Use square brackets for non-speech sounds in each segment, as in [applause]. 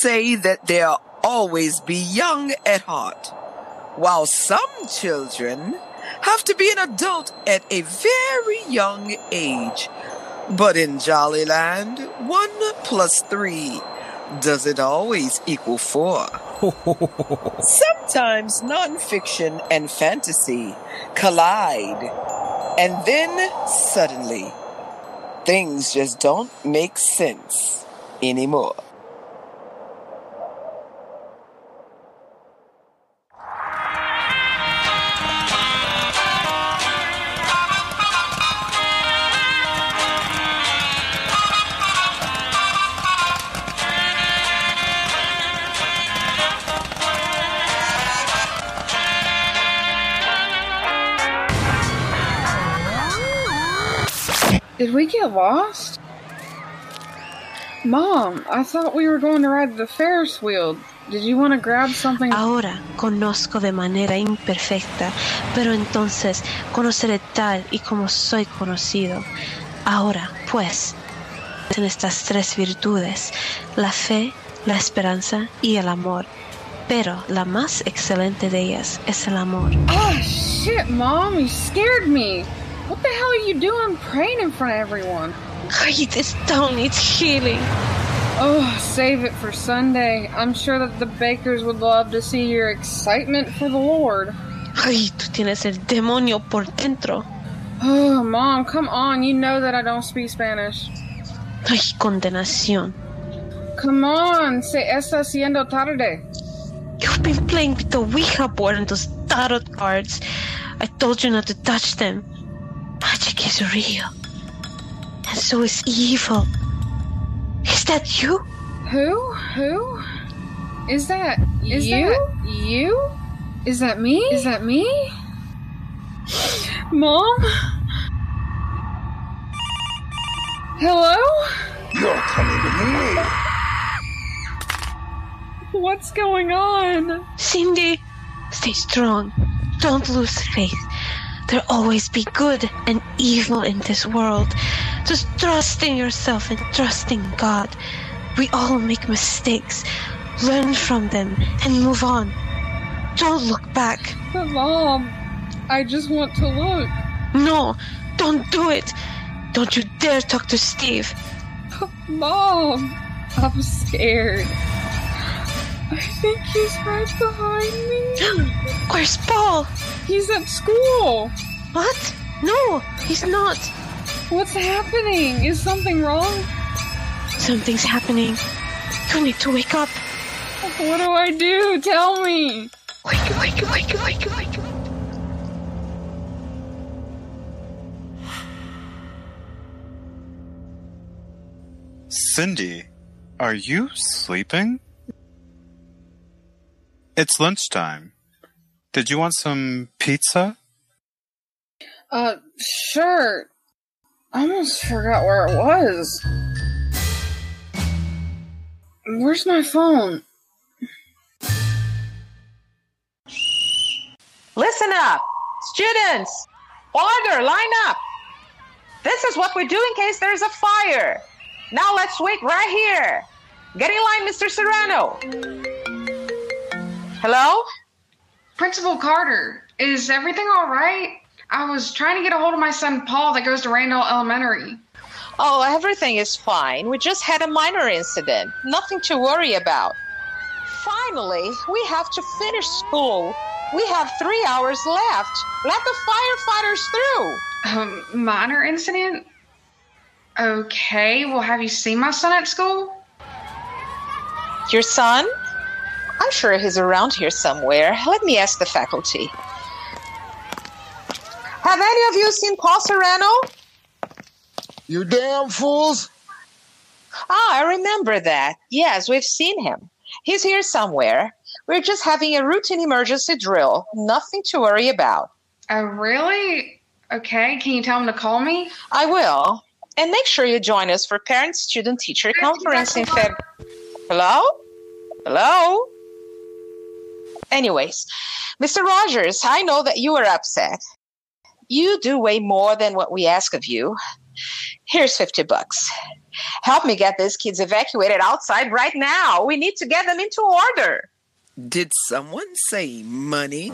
say that they'll always be young at heart, while some children have to be an adult at a very young age. But in Jollyland, one plus three doesn't always equal four. [laughs] Sometimes nonfiction and fantasy collide, and then suddenly, things just don't make sense anymore. Did we get lost? Mom, I thought we were going to ride the Ferris wheel. Did you want to grab something? Ahora conozco de manera imperfecta, pero entonces conoceré tal y como soy conocido. Ahora, pues, en estas tres virtudes, la fe, la esperanza y el amor. Pero la más excelente de ellas es el amor. Ah, shit, Mom, you scared me. What the hell are you doing praying in front of everyone? Ay, this tongue needs healing. Oh, save it for Sunday. I'm sure that the bakers would love to see your excitement for the Lord. Ay, tú tienes el demonio por dentro. Oh, Mom, come on. You know that I don't speak Spanish. Ay, condenación. Come on, se está haciendo tarde. You've been playing with the Ouija board and those tarot cards. I told you not to touch them. Magic is real. And so is evil. Is that you? Who? Who? Is that is you? That you? Is that me? Is that me? [gasps] Mom? Hello? You're coming to me. What's going on? Cindy, stay strong. Don't lose faith. There'll always be good and evil in this world. Just trust in yourself and trust in God. We all make mistakes. Learn from them and move on. Don't look back. But Mom, I just want to look. No, don't do it. Don't you dare talk to Steve. Mom, I'm scared. I think he's right behind me. [gasps] Where's Paul? He's at school. What? No, he's not. What's happening? Is something wrong? Something's happening. You need to wake up. What do I do? Tell me. Wake, wake, wake, wake, wake. Cindy, are you sleeping? It's lunchtime. Did you want some pizza? Uh, sure. I almost forgot where it was. Where's my phone? Listen up, students. Order, line up. This is what we do in case there's a fire. Now let's wait right here. Get in line, Mr. Serrano. Hello? Principal Carter, is everything all right? I was trying to get a hold of my son Paul that goes to Randall Elementary. Oh, everything is fine. We just had a minor incident. Nothing to worry about. Finally, we have to finish school. We have three hours left. Let the firefighters through. Um, minor incident? Okay, well, have you seen my son at school? Your son? I'm sure he's around here somewhere. Let me ask the faculty. Have any of you seen Paul Serrano? You damn fools. Ah, I remember that. Yes, we've seen him. He's here somewhere. We're just having a routine emergency drill. Nothing to worry about. Oh, really? Okay, can you tell him to call me? I will. And make sure you join us for Parent Student Teacher Conference in Feb. Hello? Hello? Anyways, Mr. Rogers, I know that you are upset. You do way more than what we ask of you. Here's 50 bucks. Help me get these kids evacuated outside right now. We need to get them into order. Did someone say money?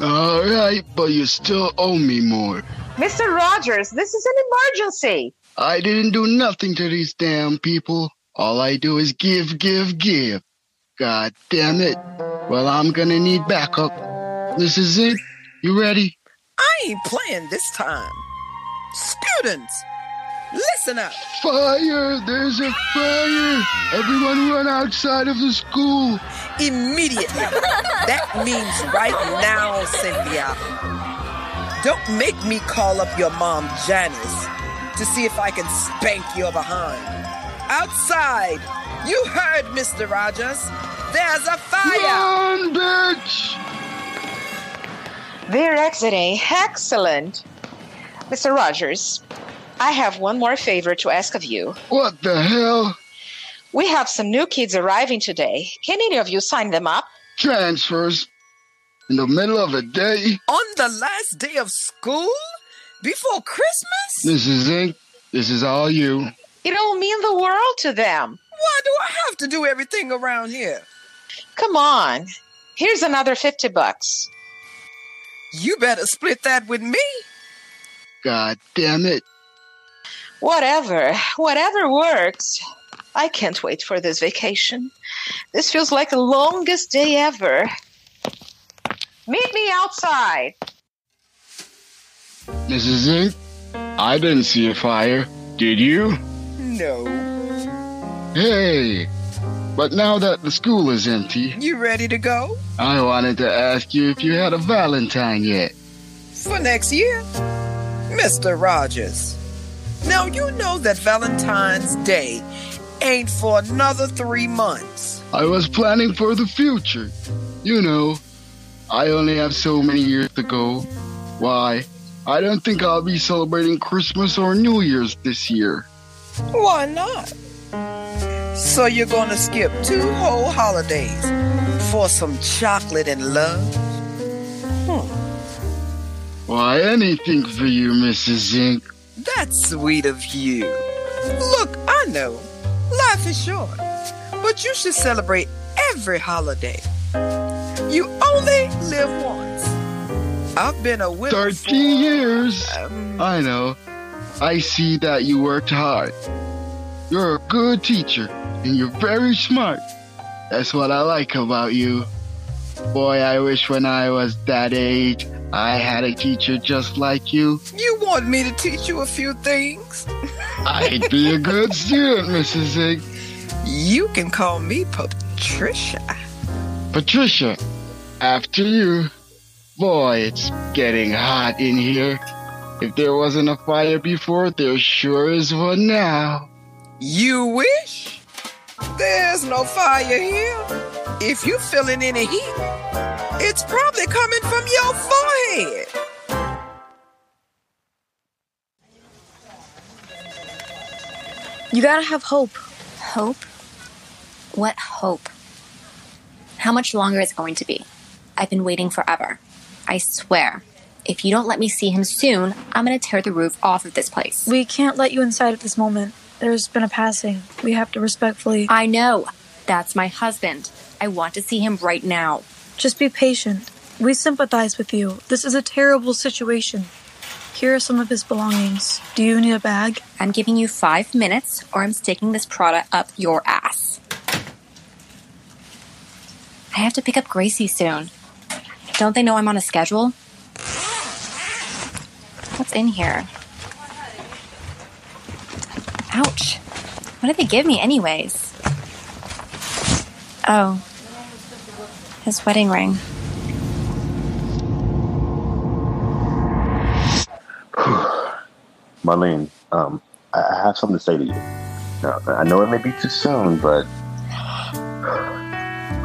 All right, but you still owe me more. Mr. Rogers, this is an emergency. I didn't do nothing to these damn people. All I do is give, give, give. God damn it. Well, I'm gonna need backup. This is it. You ready? I ain't playing this time. Students, listen up. Fire! There's a fire! Everyone run outside of the school! Immediately. that means right now, Cynthia. Don't make me call up your mom, Janice, to see if I can spank your behind. Outside! You heard, Mr. Rogers. There's a fire! Run, bitch! They're exiting. Excellent. Mr. Rogers, I have one more favor to ask of you. What the hell? We have some new kids arriving today. Can any of you sign them up? Transfers? In the middle of a day? On the last day of school? Before Christmas? Mrs. Zink, this is all you. It'll mean the world to them. Why do I have to do everything around here? Come on. Here's another 50 bucks. You better split that with me. God damn it. Whatever. Whatever works. I can't wait for this vacation. This feels like the longest day ever. Meet me outside. Mrs. Zink, I didn't see a fire. Did you? No. Hey! But now that the school is empty, You ready to go? I wanted to ask you if you had a Valentine yet. For next year? Mr. Rogers. Now you know that Valentine's Day ain't for another three months. I was planning for the future. You know, I only have so many years to go. Why, I don't think I'll be celebrating Christmas or New Year's this year. Why not? So you're gonna skip two whole holidays for some chocolate and love? Why, anything for you, Mrs. Zink. That's sweet of you. Look, I know life is short, but you should celebrate every holiday. You only live once. I've been a widow. 13 years. Um, I know. I see that you worked hard. You're a good teacher, and you're very smart. That's what I like about you. Boy, I wish when I was that age, I had a teacher just like you. you want me to teach you a few things? [laughs] I'd be a good student, Mrs. Zink. You can call me Patricia. Patricia, after you. Boy, it's getting hot in here. If there wasn't a fire before, there sure is one now. You wish? There's no fire here. If you feeling any heat, it's probably coming from your forehead. You gotta have hope. Hope? What hope? How much longer is it going to be? I've been waiting forever. I swear. If you don't let me see him soon, I'm gonna tear the roof off of this place. We can't let you inside at this moment. There's been a passing. We have to respectfully. I know. That's my husband. I want to see him right now. Just be patient. We sympathize with you. This is a terrible situation. Here are some of his belongings. Do you need a bag? I'm giving you five minutes, or I'm sticking this Prada up your ass. I have to pick up Gracie soon. Don't they know I'm on a schedule? What's in here? Ouch. What did they give me, anyways? Oh. His wedding ring. [sighs] Marlene, um, I have something to say to you. Now, I know it may be too soon, but [sighs]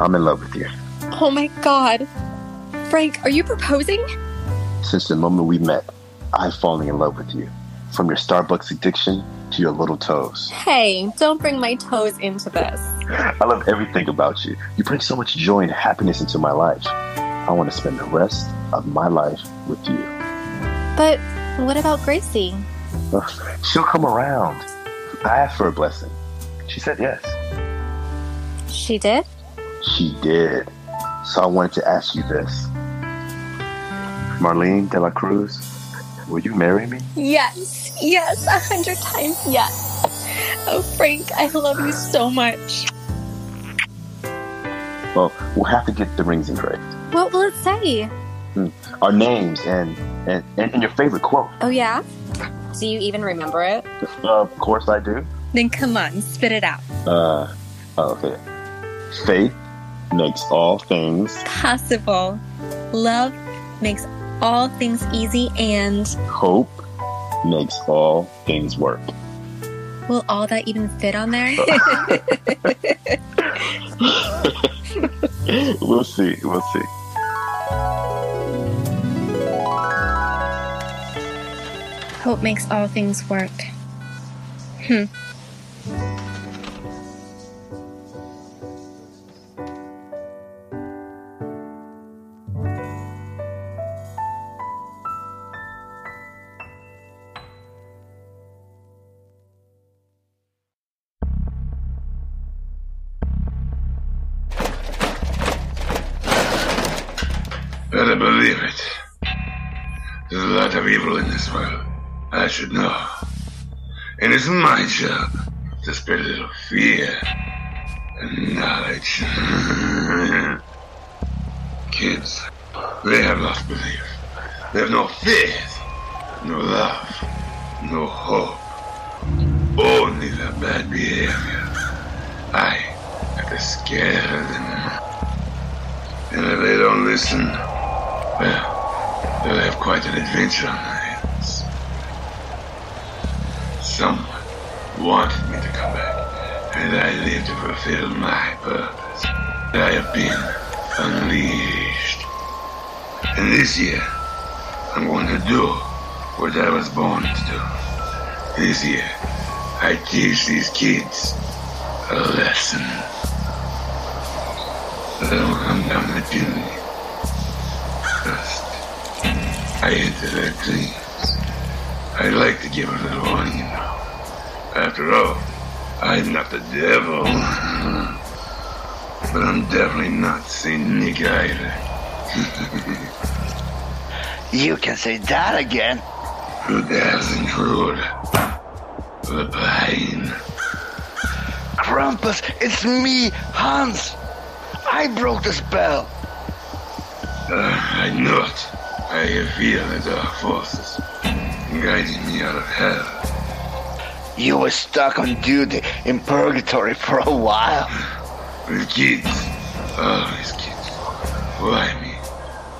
I'm in love with you. Oh my god. Frank, are you proposing? Since the moment we met, I've fallen in love with you. From your Starbucks addiction to your little toes. Hey, don't bring my toes into this. I love everything about you. You bring so much joy and happiness into my life. I want to spend the rest of my life with you. But what about Gracie? [laughs] She'll come around. I asked for a blessing. She said yes. She did? She did. So I wanted to ask you this. Marlene de la Cruz, will you marry me? Yes, yes, a hundred times yes. Oh, Frank, I love you so much. Well, we'll have to get the rings engraved. What will it say? Hmm. Our names and, and, and, and your favorite quote. Oh, yeah? Do you even remember it? Uh, of course I do. Then come on, spit it out. Uh, oh, okay. Faith makes all things Possible. Love makes all things easy and hope makes all things work. will all that even fit on there? [laughs] [laughs] we'll see. We'll see. Hope makes all things work. Hmm. I should know. And it's my job to spread a little fear and knowledge. [laughs] Kids, they have lost belief. They have no faith, no love, no hope. Only their bad behavior. I have to scare them. And if they don't listen, well, they'll have quite an adventure wanted me to come back, and I live to fulfill my purpose. I have been unleashed. And this year, I'm going to do what I was born to do. This year, I teach these kids a lesson. They don't come down the chimney. First, I enter their dreams. I like to give a little warning. After all, I'm not the devil. But I'm definitely not Saint Nick either. [laughs] You can say that again. Who dares intrude? The pain. Krampus, it's me, Hans. I broke the spell. Uh, I knew it. I feel the dark forces guiding me out of hell. You were stuck on duty in purgatory for a while. With kids. Oh, Always kids. Why me?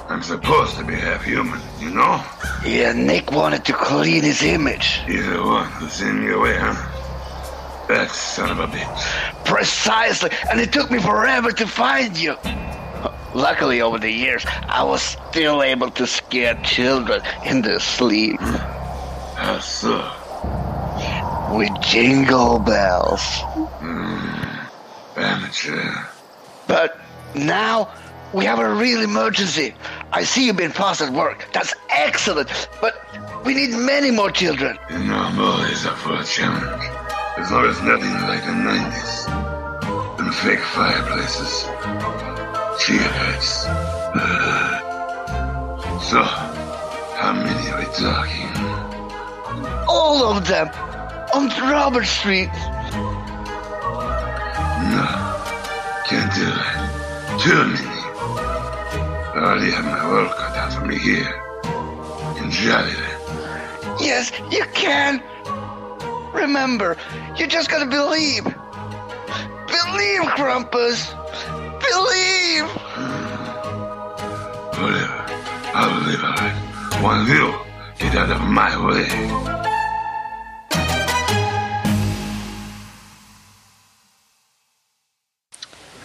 I'm supposed to be half human, you know? Yeah, Nick wanted to clean his image. He's the one who sent me away, huh? That son of a bitch. Precisely, and it took me forever to find you. Luckily, over the years, I was still able to scare children in their sleep. How so? With jingle bells. Mm, amateur. But now we have a real emergency. I see you've been fast at work. That's excellent. But we need many more children. You know, I'm always up for a challenge. As long as nothing like the 90s. And fake fireplaces. Cheerheads. [laughs] so, how many are we talking? All of them. On Robert Street. No. Can't do it. Too many. I already have my work cut out for me here. In Jollyland. Yes, you can. Remember, you just gotta believe. Believe, Krampus. Believe. Whatever. I'll believe right. One you get out of my way.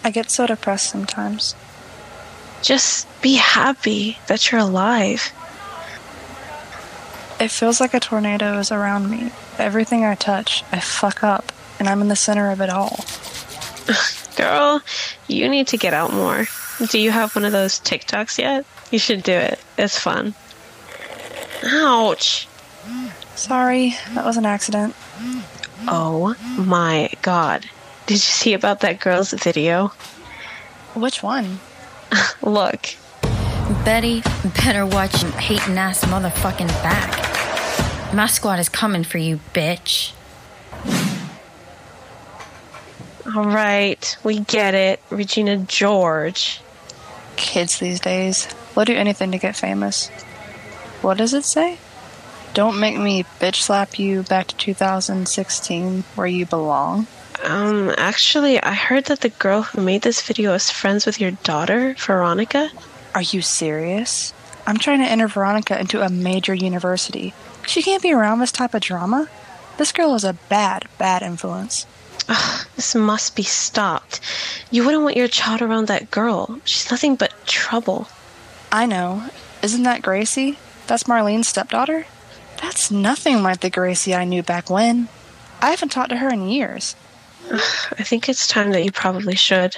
I get so depressed sometimes. Just be happy that you're alive. It feels like a tornado is around me. Everything I touch, I fuck up, and I'm in the center of it all. [laughs] Girl, you need to get out more. Do you have one of those TikToks yet? You should do it. It's fun. Ouch. Sorry, that was an accident. Oh my god. Did you see about that girl's video? Which one? [laughs] Look. Betty, better watch your hating ass motherfucking back. My squad is coming for you, bitch. All right, we get it. Regina George. Kids these days, they'll do anything to get famous. What does it say? Don't make me bitch slap you back to 2016 where you belong. Um, actually, I heard that the girl who made this video is friends with your daughter, Veronica. Are you serious? I'm trying to enter Veronica into a major university. She can't be around this type of drama. This girl is a bad, bad influence. Ugh, this must be stopped. You wouldn't want your child around that girl. She's nothing but trouble. I know. Isn't that Gracie? That's Marlene's stepdaughter? That's nothing like the Gracie I knew back when. I haven't talked to her in years. [sighs] I think it's time that you probably should.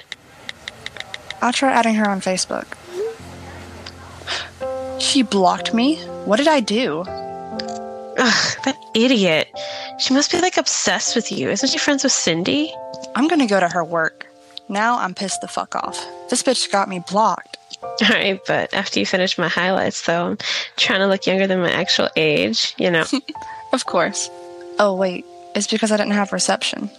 I'll try adding her on Facebook. She blocked me? What did I do? Ugh, that idiot. She must be like obsessed with you. Isn't she friends with Cindy? I'm gonna go to her work. Now I'm pissed the fuck off. This bitch got me blocked. Alright, but after you finish my highlights, though, I'm trying to look younger than my actual age, you know. [laughs] of course. Oh, wait. It's because I didn't have reception.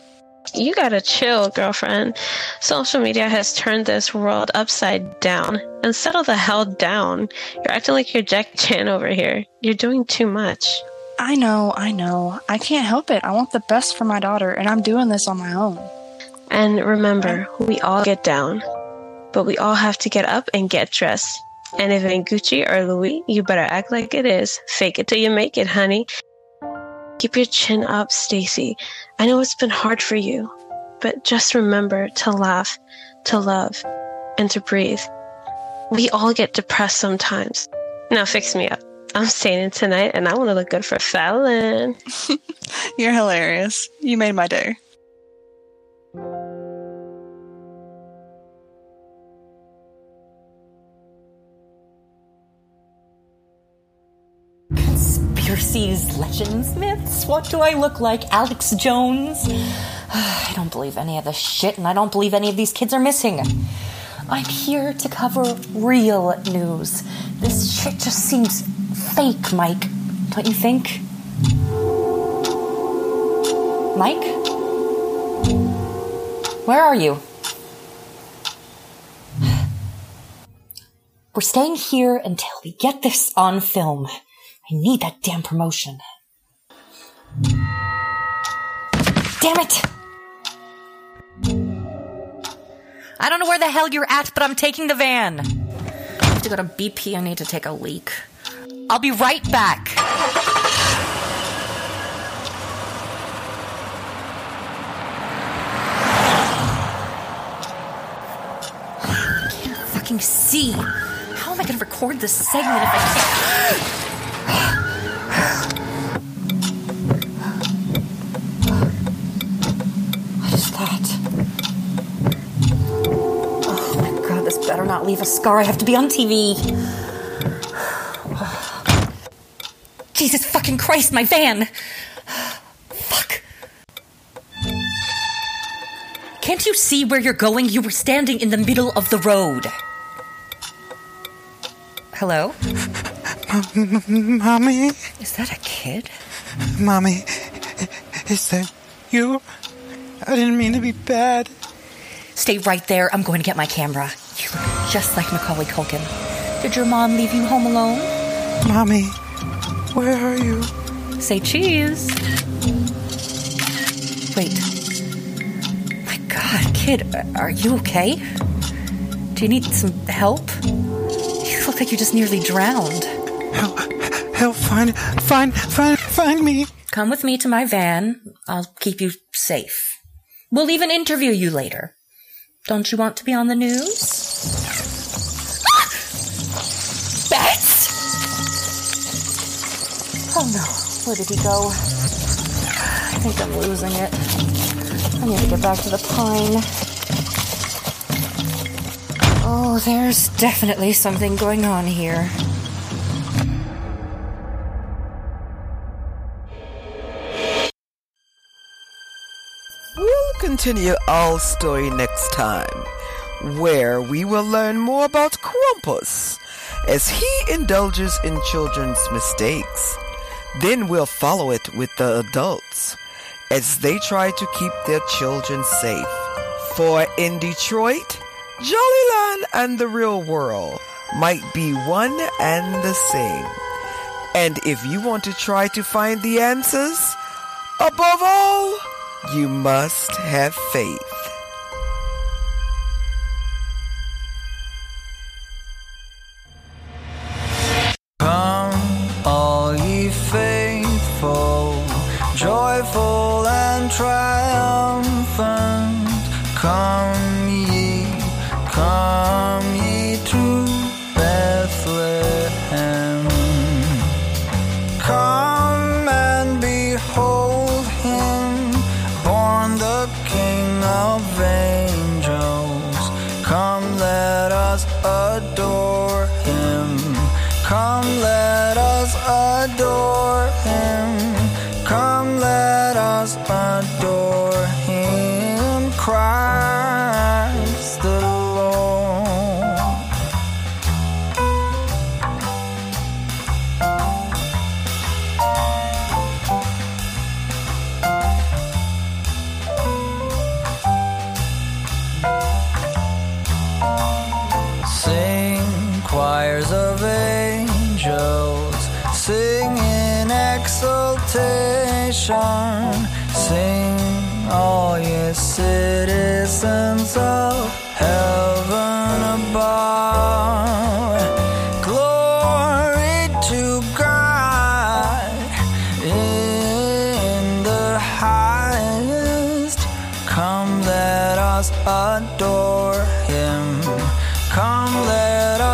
You gotta chill, girlfriend. Social media has turned this world upside down. And settle the hell down. You're acting like you're Jack Chan over here. You're doing too much. I know, I know. I can't help it. I want the best for my daughter, and I'm doing this on my own. And remember, we all get down. But we all have to get up and get dressed. And if it ain't Gucci or Louis, you better act like it is. Fake it till you make it, honey. Keep your chin up, Stacie. I know it's been hard for you, but just remember to laugh, to love, and to breathe. We all get depressed sometimes. Now fix me up. I'm staying in tonight and I want to look good for Fallon. [laughs] You're hilarious. You made my day. Conspiracies, legends, myths. What do I look like? Alex Jones? [sighs] I don't believe any of this shit, and I don't believe any of these kids are missing. I'm here to cover real news. This shit just seems fake, Mike. Don't you think? Mike? Where are you? We're staying here until we get this on film. I need that damn promotion. Damn it! I don't know where the hell you're at, but I'm taking the van. I have to go to BP. I need to take a leak. I'll be right back. I can't fucking see. How am I going to record this segment if I can't? [gasps] [gasps] [gasps] not leave a scar. I have to be on TV. Jesus fucking Christ, my van! Fuck. Can't you see where you're going? You were standing in the middle of the road. Hello? Mommy? Is that a kid? Mommy, is that you? I didn't mean to be bad. Stay right there. I'm going to get my camera. Just like Macaulay Culkin. Did your mom leave you home alone? Mommy, where are you? Say cheese. Wait. My god, kid, are you okay? Do you need some help? You look like you just nearly drowned. Help, help, find, find, find, find me. Come with me to my van. I'll keep you safe. We'll even interview you later. Don't you want to be on the news? Where did he go? I think I'm losing it. I need to get back to the pine. Oh, there's definitely something going on here. We'll continue our story next time, where we will learn more about Krampus as he indulges in children's mistakes. Then we'll follow it with the adults as they try to keep their children safe. For in Detroit, Jollyland and the real world might be one and the same. And if you want to try to find the answers, above all, you must have faith.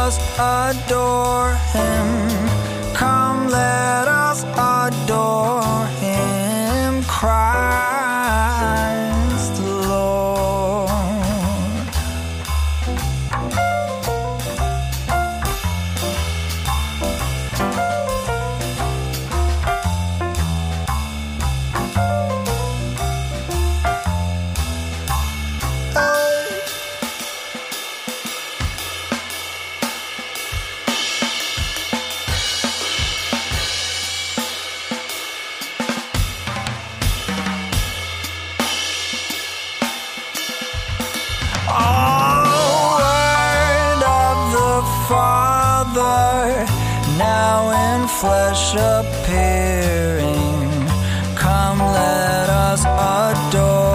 Us adore him. Come, let us Father, now in flesh appearing. Come, let us adore.